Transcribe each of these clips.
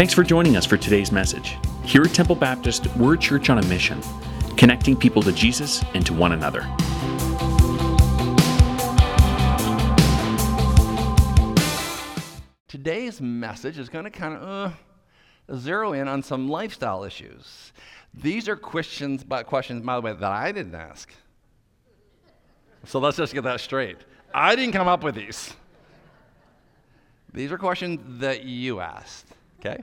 Thanks for joining us for today's message. Here at Temple Baptist, we're a church on a mission, connecting people to Jesus and to one another. Today's message is going to kind of uh, zero in on some lifestyle issues. These are questions, questions, by the way, that I didn't ask. So let's just get that straight. I didn't come up with these. These are questions that you asked, okay?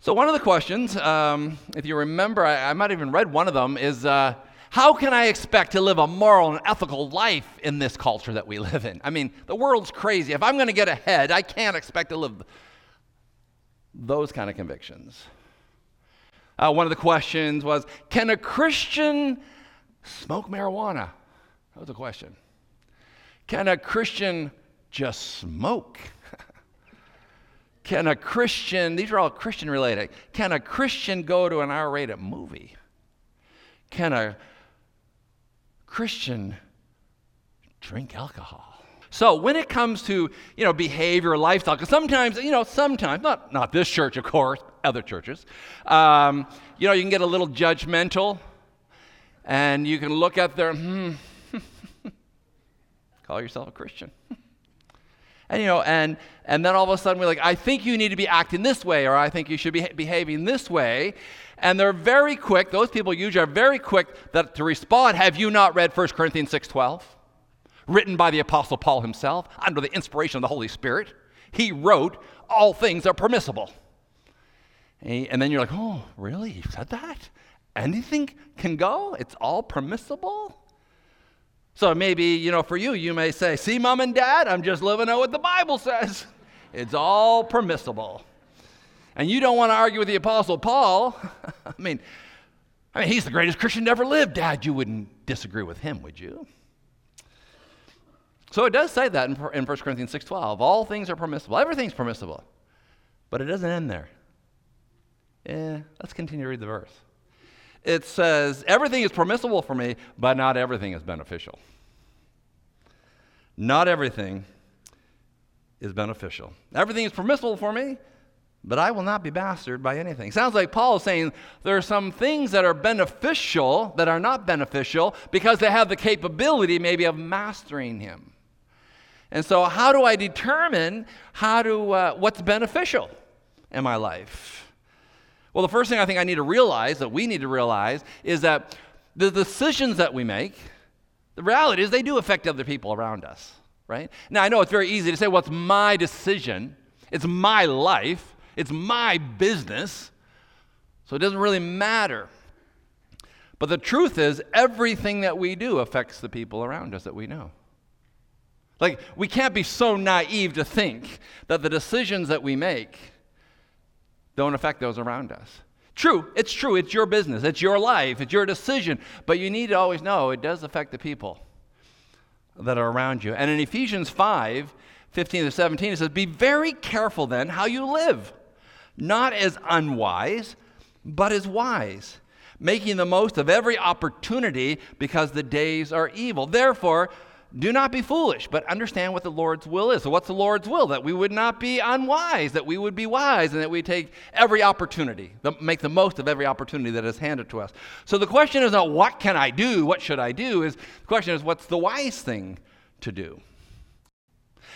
So, one of the questions, um, if you remember, I, I, might have even read one of them, is uh, how can I expect to live a moral and ethical life in this culture that we live in? I mean, the world's crazy. If I'm going to get ahead, I can't expect to live those kind of convictions. Uh, one of the questions was Can a Christian smoke marijuana? That was a question. Can a Christian just smoke? Can a Christian, these are all Christian related, can a Christian go to an R rated movie? Can a Christian drink alcohol. So when it comes to you know behavior, lifestyle, because sometimes you know sometimes not not this church of course, other churches, um, you know you can get a little judgmental, and you can look at their hmm, call yourself a Christian. And you know, and and then all of a sudden we're like, I think you need to be acting this way, or I think you should be behaving this way. And they're very quick, those people usually are very quick that to respond, have you not read 1 Corinthians 6:12? Written by the Apostle Paul himself, under the inspiration of the Holy Spirit. He wrote, All things are permissible. And then you're like, oh, really? You said that? Anything can go? It's all permissible? So maybe, you know, for you, you may say, see, mom and dad, I'm just living out what the Bible says. It's all permissible. And you don't want to argue with the Apostle Paul. I mean, I mean, he's the greatest Christian to ever live. Dad, you wouldn't disagree with him, would you? So it does say that in, in 1 Corinthians 6.12. All things are permissible. Everything's permissible. But it doesn't end there. Yeah, let's continue to read the verse it says, Everything is permissible for me, but not everything is beneficial. Not everything is beneficial. Everything is permissible for me, but I will not be bastarded by anything. Sounds like Paul is saying there are some things that are beneficial that are not beneficial because they have the capability maybe of mastering him. And so, how do I determine how to, uh, what's beneficial in my life? Well, the first thing I think I need to realize, that we need to realize, is that the decisions that we make, the reality is they do affect other people around us, right? Now, I know it's very easy to say, well, it's my decision, it's my life, it's my business, so it doesn't really matter. But the truth is, everything that we do affects the people around us that we know. Like, we can't be so naive to think that the decisions that we make don't affect those around us. True, it's true, it's your business, it's your life, it's your decision, but you need to always know it does affect the people that are around you. And in Ephesians 5 15 to 17, it says, Be very careful then how you live, not as unwise, but as wise, making the most of every opportunity because the days are evil. Therefore, do not be foolish, but understand what the Lord's will is. So, what's the Lord's will? That we would not be unwise, that we would be wise, and that we take every opportunity, make the most of every opportunity that is handed to us. So, the question is not what can I do, what should I do? Is the question is what's the wise thing to do?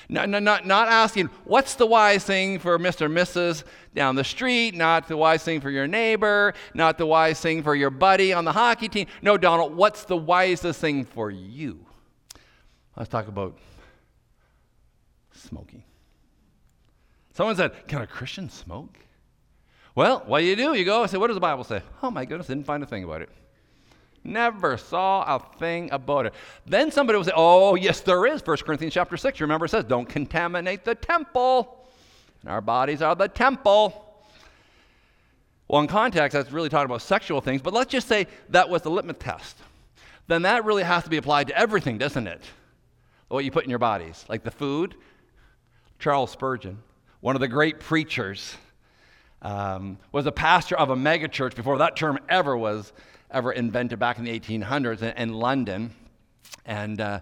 Not, not, not asking what's the wise thing for Mr. and Mrs. down the street, not the wise thing for your neighbor, not the wise thing for your buddy on the hockey team. No, Donald, what's the wisest thing for you? Let's talk about smoking. Someone said, Can a Christian smoke? Well, what do you do? You go and say, What does the Bible say? Oh my goodness, didn't find a thing about it. Never saw a thing about it. Then somebody will say, Oh, yes, there is. 1 Corinthians chapter 6. Remember, it says, Don't contaminate the temple. And our bodies are the temple. Well, in context, that's really talking about sexual things, but let's just say that was the litmus test. Then that really has to be applied to everything, doesn't it? What you put in your bodies, like the food. Charles Spurgeon, one of the great preachers, um, was a pastor of a megachurch before that term ever was ever invented back in the 1800s in, in London. And uh,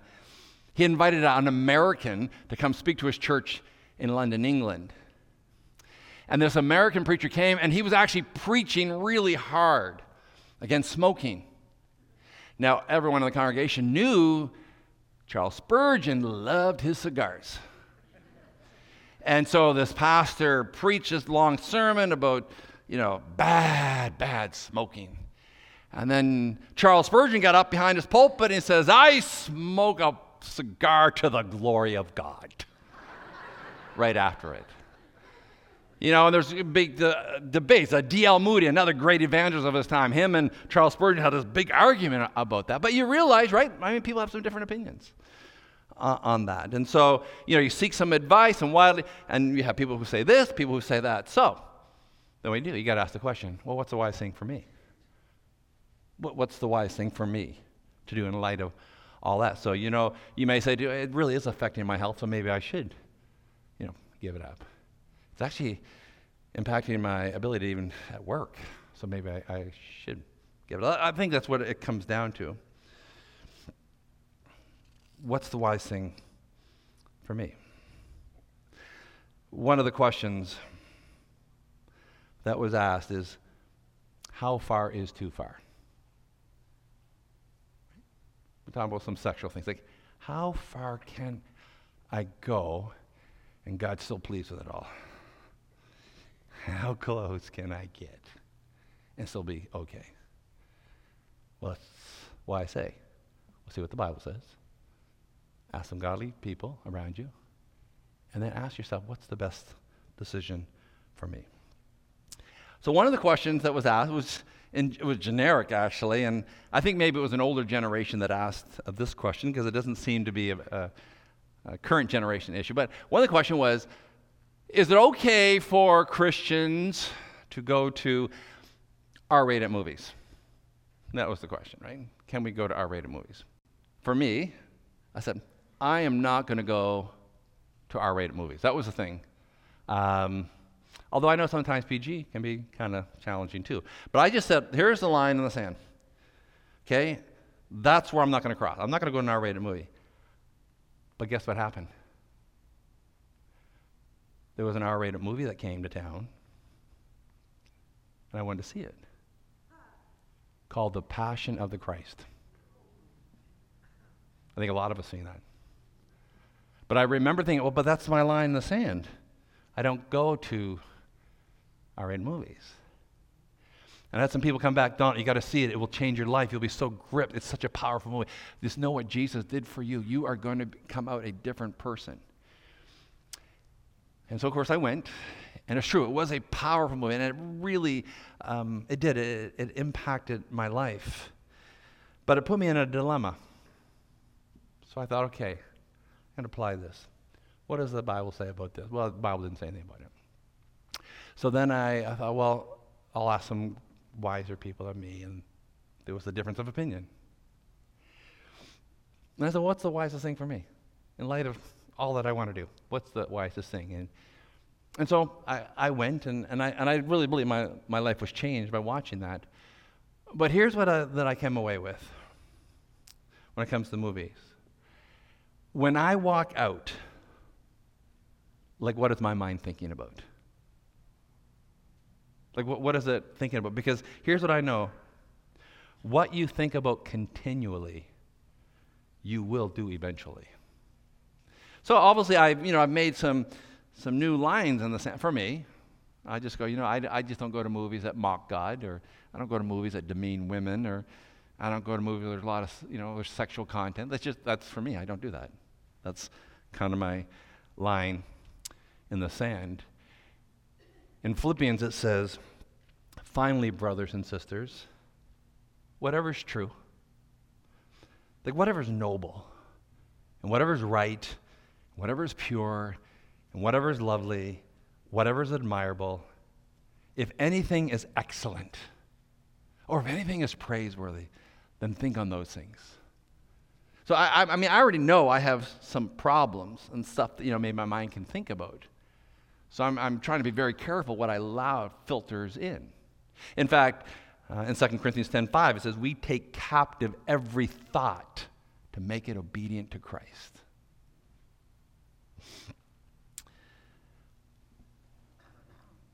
he invited an American to come speak to his church in London, England. And this American preacher came, and he was actually preaching really hard against smoking. Now, everyone in the congregation knew Charles Spurgeon loved his cigars. And so this pastor preached this long sermon about, you know, bad, bad smoking. And then Charles Spurgeon got up behind his pulpit and says, I smoke a cigar to the glory of God. right after it. You know, and there's big debates. Uh, D.L. Moody, another great evangelist of his time, him and Charles Spurgeon had this big argument about that. But you realize, right? I mean, people have some different opinions uh, on that. And so, you know, you seek some advice and wildly, and you have people who say this, people who say that. So, then we do. You got to ask the question well, what's the wise thing for me? What, what's the wise thing for me to do in light of all that? So, you know, you may say, it really is affecting my health, so maybe I should, you know, give it up. It's actually impacting my ability even at work. So maybe I, I should give it. I think that's what it comes down to. What's the wise thing for me? One of the questions that was asked is how far is too far? We're talking about some sexual things. Like, how far can I go and God's still pleased with it all? How close can I get and still be okay? Well, that's why I say, we'll see what the Bible says. Ask some godly people around you, and then ask yourself, what's the best decision for me? So one of the questions that was asked was, in, it was generic actually, and I think maybe it was an older generation that asked this question because it doesn't seem to be a, a, a current generation issue. But one of the questions was, is it okay for Christians to go to R rated movies? That was the question, right? Can we go to R rated movies? For me, I said, I am not going to go to R rated movies. That was the thing. Um, although I know sometimes PG can be kind of challenging too. But I just said, here's the line in the sand. Okay? That's where I'm not going to cross. I'm not going to go to an R rated movie. But guess what happened? There was an R rated movie that came to town, and I wanted to see it called The Passion of the Christ. I think a lot of us seen that. But I remember thinking, well, but that's my line in the sand. I don't go to R rated movies. And I had some people come back, Don, you got to see it. It will change your life. You'll be so gripped. It's such a powerful movie. Just know what Jesus did for you. You are going to come out a different person. And so, of course, I went, and it's true, it was a powerful movie, and it really, um, it did, it, it impacted my life. But it put me in a dilemma. So I thought, okay, I'm going to apply this. What does the Bible say about this? Well, the Bible didn't say anything about it. So then I, I thought, well, I'll ask some wiser people than me, and there was a difference of opinion. And I said, what's the wisest thing for me in light of all that I want to do. What's the wisest thing? And, and so I, I went, and, and, I, and I really believe my, my life was changed by watching that. But here's what I, that I came away with when it comes to movies. When I walk out, like, what is my mind thinking about? Like, what, what is it thinking about? Because here's what I know what you think about continually, you will do eventually. So obviously, I you know I've made some some new lines in the sand for me. I just go, you know, I, I just don't go to movies that mock God, or I don't go to movies that demean women, or I don't go to movies where there's a lot of you know there's sexual content. That's just that's for me. I don't do that. That's kind of my line in the sand. In Philippians, it says, "Finally, brothers and sisters, whatever's true, like whatever's noble, and whatever's right." Whatever is pure, and whatever is lovely, whatever is admirable, if anything is excellent, or if anything is praiseworthy, then think on those things. So I, I, mean, I already know I have some problems and stuff that you know maybe my mind can think about. So I'm, I'm trying to be very careful what I allow filters in. In fact, uh, in 2 Corinthians 10:5 it says, "We take captive every thought to make it obedient to Christ."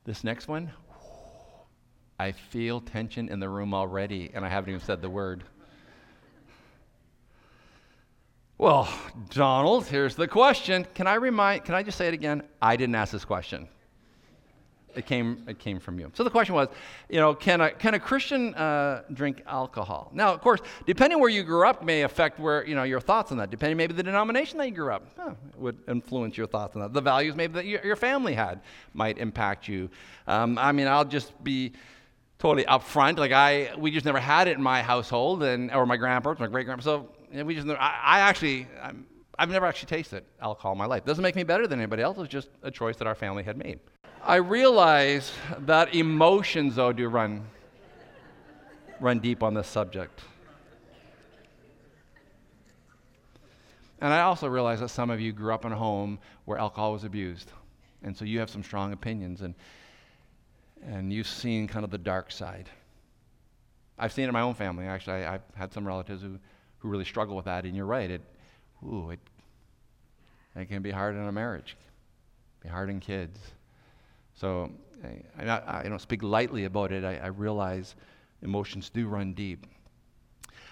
This next one, I feel tension in the room already, and I haven't even said the word. Well, Donald, here's the question. Can I remind, can I just say it again? I didn't ask this question. It came, it came from you. So the question was, you know, can a, can a Christian uh, drink alcohol? Now, of course, depending where you grew up may affect where, you know, your thoughts on that. Depending maybe the denomination that you grew up huh, would influence your thoughts on that. The values maybe that your, your family had might impact you. Um, I mean, I'll just be totally upfront. Like I, we just never had it in my household and, or my grandparents, my great grandparents. So we just, never, I, I actually, I'm, I've never actually tasted alcohol in my life. Doesn't make me better than anybody else. It's just a choice that our family had made. I realize that emotions, though, do run, run deep on this subject. And I also realize that some of you grew up in a home where alcohol was abused. And so you have some strong opinions, and, and you've seen kind of the dark side. I've seen it in my own family. Actually, I, have had some relatives who, who really struggle with that, and you're right. It, ooh, it, it can be hard in a marriage, it can be hard in kids. So I, I, I don't speak lightly about it. I, I realize emotions do run deep.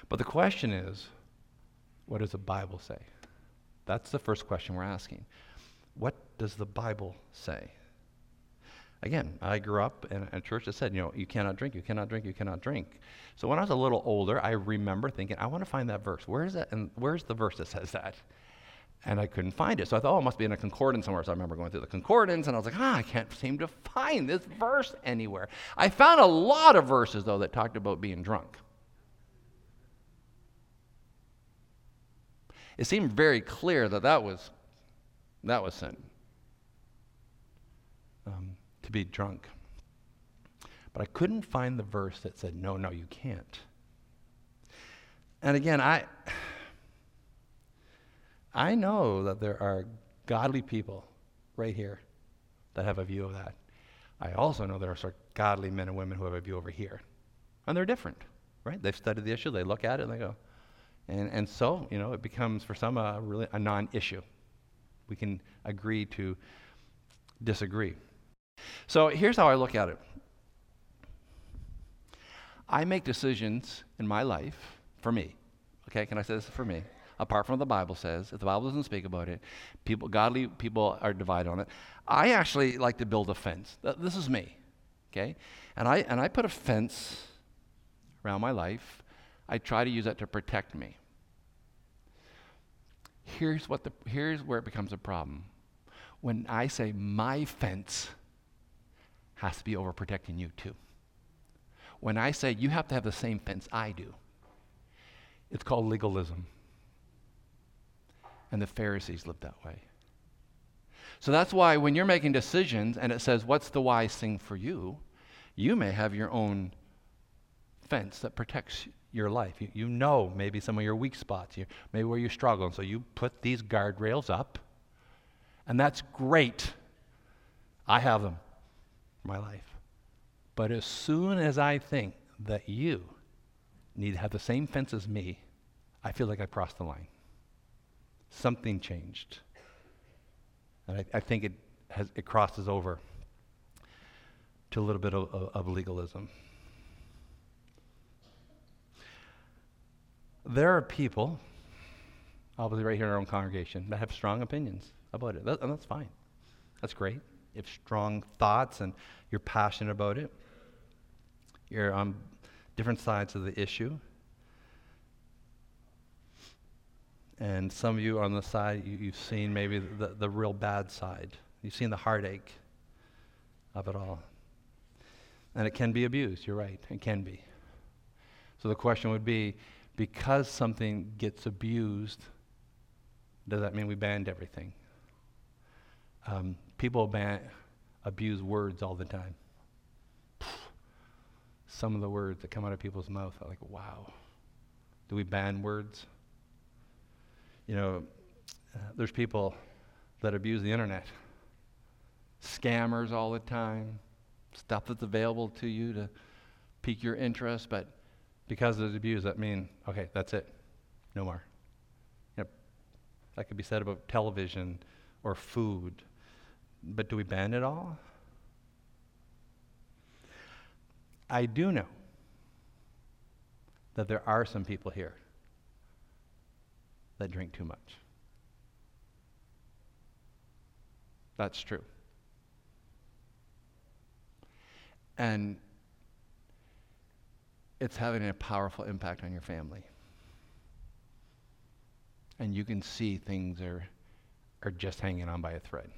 But the question is, what does the Bible say? That's the first question we're asking. What does the Bible say? Again, I grew up in a church that said, you know, you cannot drink, you cannot drink, you cannot drink. So when I was a little older, I remember thinking, I want to find that verse. Where is that? And where's the verse that says that? And I couldn't find it. So I thought, oh, it must be in a concordance somewhere. So I remember going through the concordance, and I was like, ah, I can't seem to find this verse anywhere. I found a lot of verses, though, that talked about being drunk. It seemed very clear that that was, that was sin, um, to be drunk. But I couldn't find the verse that said, no, no, you can't. And again, I. I know that there are godly people right here that have a view of that. I also know there are godly men and women who have a view over here. And they're different, right? They've studied the issue, they look at it, and they go. And, and so, you know, it becomes for some a really a non issue. We can agree to disagree. So here's how I look at it I make decisions in my life for me. Okay, can I say this for me? Apart from what the Bible says. If the Bible doesn't speak about it, people, godly people are divided on it. I actually like to build a fence. This is me, okay? And I, and I put a fence around my life. I try to use that to protect me. Here's, what the, here's where it becomes a problem. When I say my fence has to be overprotecting you too. When I say you have to have the same fence I do, it's called legalism. And the Pharisees lived that way. So that's why when you're making decisions and it says, What's the wise thing for you? you may have your own fence that protects your life. You, you know maybe some of your weak spots, you, maybe where you struggle. And so you put these guardrails up, and that's great. I have them for my life. But as soon as I think that you need to have the same fence as me, I feel like I've crossed the line something changed. And I, I think it, has, it crosses over to a little bit of, of, legalism. There are people, obviously right here in our own congregation, that have strong opinions about it. That, and that's fine. That's great. You have strong thoughts and you're passionate about it. You're on different sides of the issue. And some of you on the side, you, have seen maybe the, the real bad side. You've seen the heartache of it all. And it can be abused, you're right, it can be. So the question would be because something gets abused, does that mean we banned everything? Um, people ban- abuse words all the time. Some of the words that come out of people's mouth are like, wow. Do we ban words? You know, there's people that abuse the internet, scammers all the time, stuff that's available to you to pique your interest, but because of the abuse, that mean okay, that's it, no more. You know, that could be said about television or food, but do we ban it all? I do know that there are some people here that drink too much. That's true. And it's having a powerful impact on your family. And you can see things are, are just hanging on by a thread.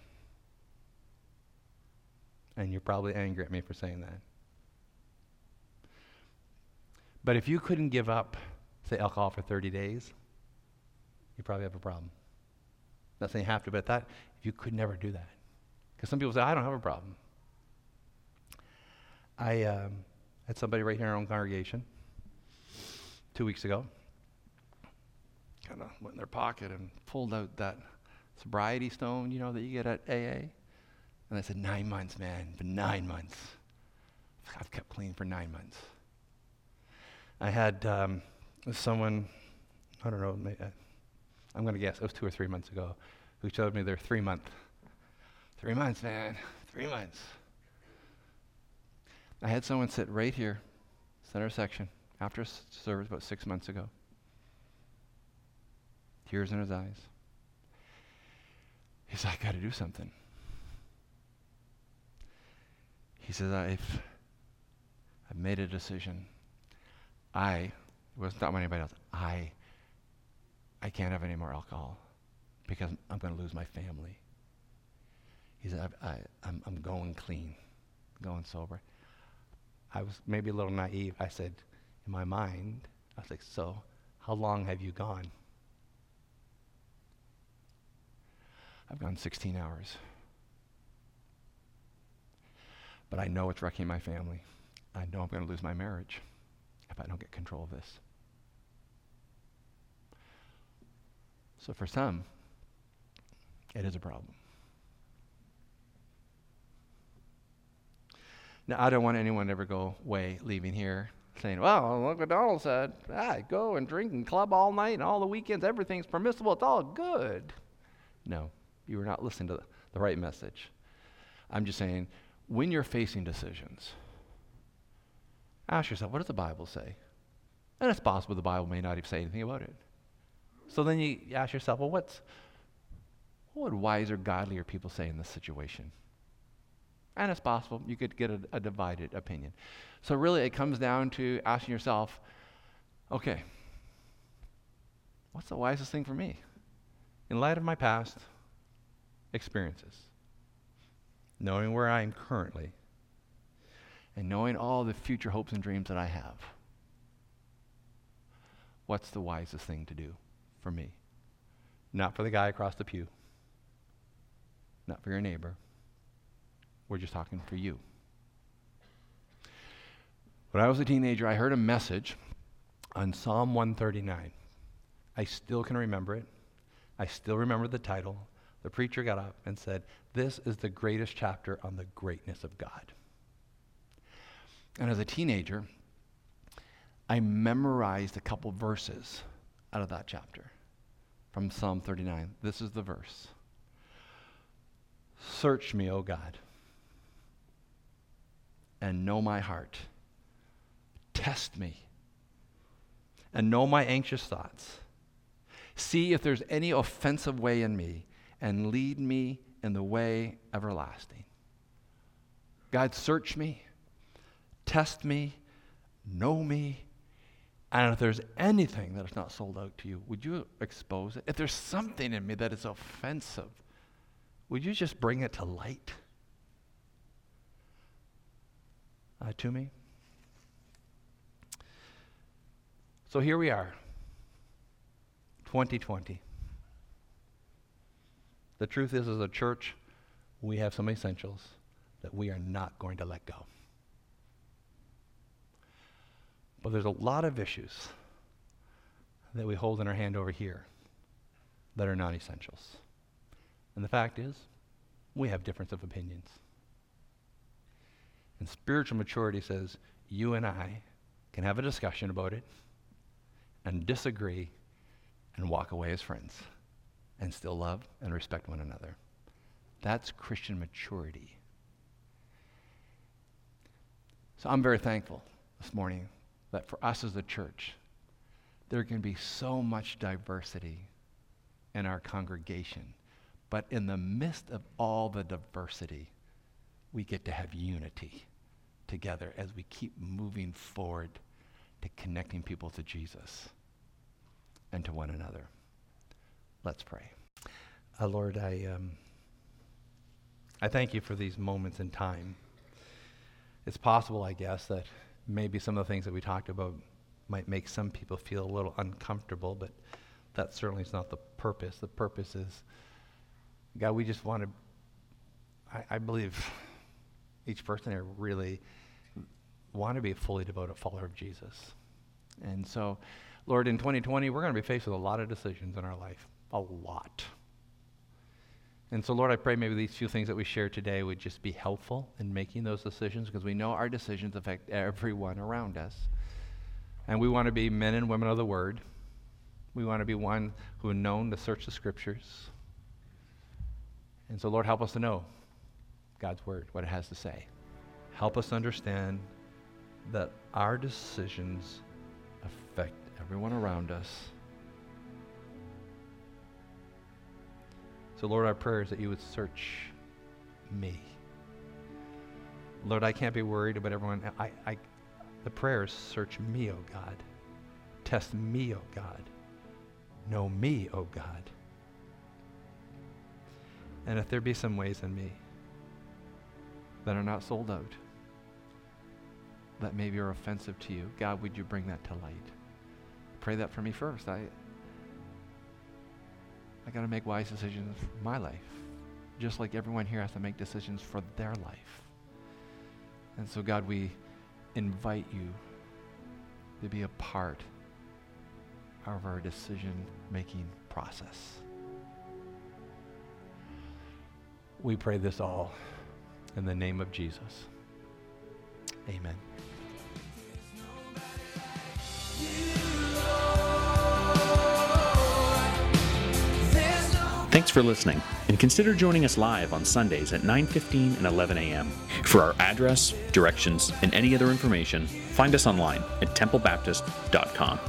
And you're probably angry at me for saying that. But if you couldn't give up, say, alcohol for 30 days, you probably have a problem. Not saying you have to, but that, if you could never do that. Because some people say, I don't have a problem. I um, had somebody right here in our own congregation two weeks ago kind of went in their pocket and pulled out that sobriety stone, you know, that you get at AA. And I said, Nine months, man, for nine months. I've kept clean for nine months. I had um, someone, I don't know, uh, I'm going to guess, it was two or three months ago, who showed me their three month. Three months, man, three months. I had someone sit right here, center section, after service about six months ago. Tears in his eyes. He said, I got to do something. He says, I've, I've made a decision. I, it wasn't talking about anybody else, I, I can't have any more alcohol because I'm going to lose my family. He said, I, I'm, I'm going clean, going sober. I was maybe a little naive. I said, in my mind, I was like, so how long have you gone? I've gone 16 hours. But I know it's wrecking my family. I know I'm going to lose my marriage if I don't get control of this. So for some, it is a problem. Now, I don't want anyone to ever go away leaving here saying, well, look what Donald said. I go and drink and club all night and all the weekends. Everything's permissible. It's all good. No, you are not listening to the right message. I'm just saying, when you're facing decisions, ask yourself, what does the Bible say? And it's possible the Bible may not even say anything about it. So then you ask yourself, well, what's, what would wiser, godlier people say in this situation? And it's possible you could get a, a divided opinion. So, really, it comes down to asking yourself, okay, what's the wisest thing for me? In light of my past experiences, knowing where I am currently, and knowing all the future hopes and dreams that I have, what's the wisest thing to do for me? Not for the guy across the pew, not for your neighbor we're just talking for you. When I was a teenager, I heard a message on Psalm 139. I still can remember it. I still remember the title. The preacher got up and said, This is the greatest chapter on the greatness of God. And as a teenager, I memorized a couple verses out of that chapter from Psalm 39. This is the verse Search me, O God and know my heart. Test me and know my anxious thoughts. See if there's any offensive way in me and lead me in the way everlasting. God, search me, test me, know me, and if there's anything that is not sold out to you, would you expose it? If there's something in me that is offensive, would you just bring it to light? uh, to me. So here we are, 2020. The truth is, as a church, we have some essentials that we are not going to let go. But there's a lot of issues that we hold in our hand over here that are non essentials. And the fact is, we have difference of opinions. And spiritual maturity says you and I can have a discussion about it and disagree and walk away as friends and still love and respect one another. That's Christian maturity. So I'm very thankful this morning that for us as a church, there can be so much diversity in our congregation. But in the midst of all the diversity, we get to have unity together as we keep moving forward to connecting people to Jesus and to one another. Let's pray. Uh, Lord, I, um, I thank you for these moments in time. It's possible, I guess, that maybe some of the things that we talked about might make some people feel a little uncomfortable, but that certainly is not the purpose. The purpose is, God, we just want to, I, I believe each person here really want to be a fully devoted follower of Jesus. And so, Lord, in 2020, we're going to be faced with a lot of decisions in our life. A lot. And so, Lord, I pray maybe these few things that we share today would just be helpful in making those decisions because we know our decisions affect everyone around us. And we want to be men and women of the Word. We want to be one who are known to search the Scriptures. And so, Lord, help us to know God's Word, what it has to say. Help us understand that our decisions affect everyone around us. So, Lord, our prayer is that you would search me. Lord, I can't be worried about everyone. I, I, the prayer is search me, O oh God. Test me, O oh God. Know me, O oh God. And if there be some ways in me that are not sold out, that maybe are offensive to you, God, would you bring that to light? Pray that for me first. I, I got to make wise decisions for my life, just like everyone here has to make decisions for their life. And so, God, we invite you to be a part of our decision making process. We pray this all in the name of Jesus. Amen. Thanks for listening, and consider joining us live on Sundays at 9:15 and 11 a.m. For our address, directions, and any other information, find us online at templebaptist.com.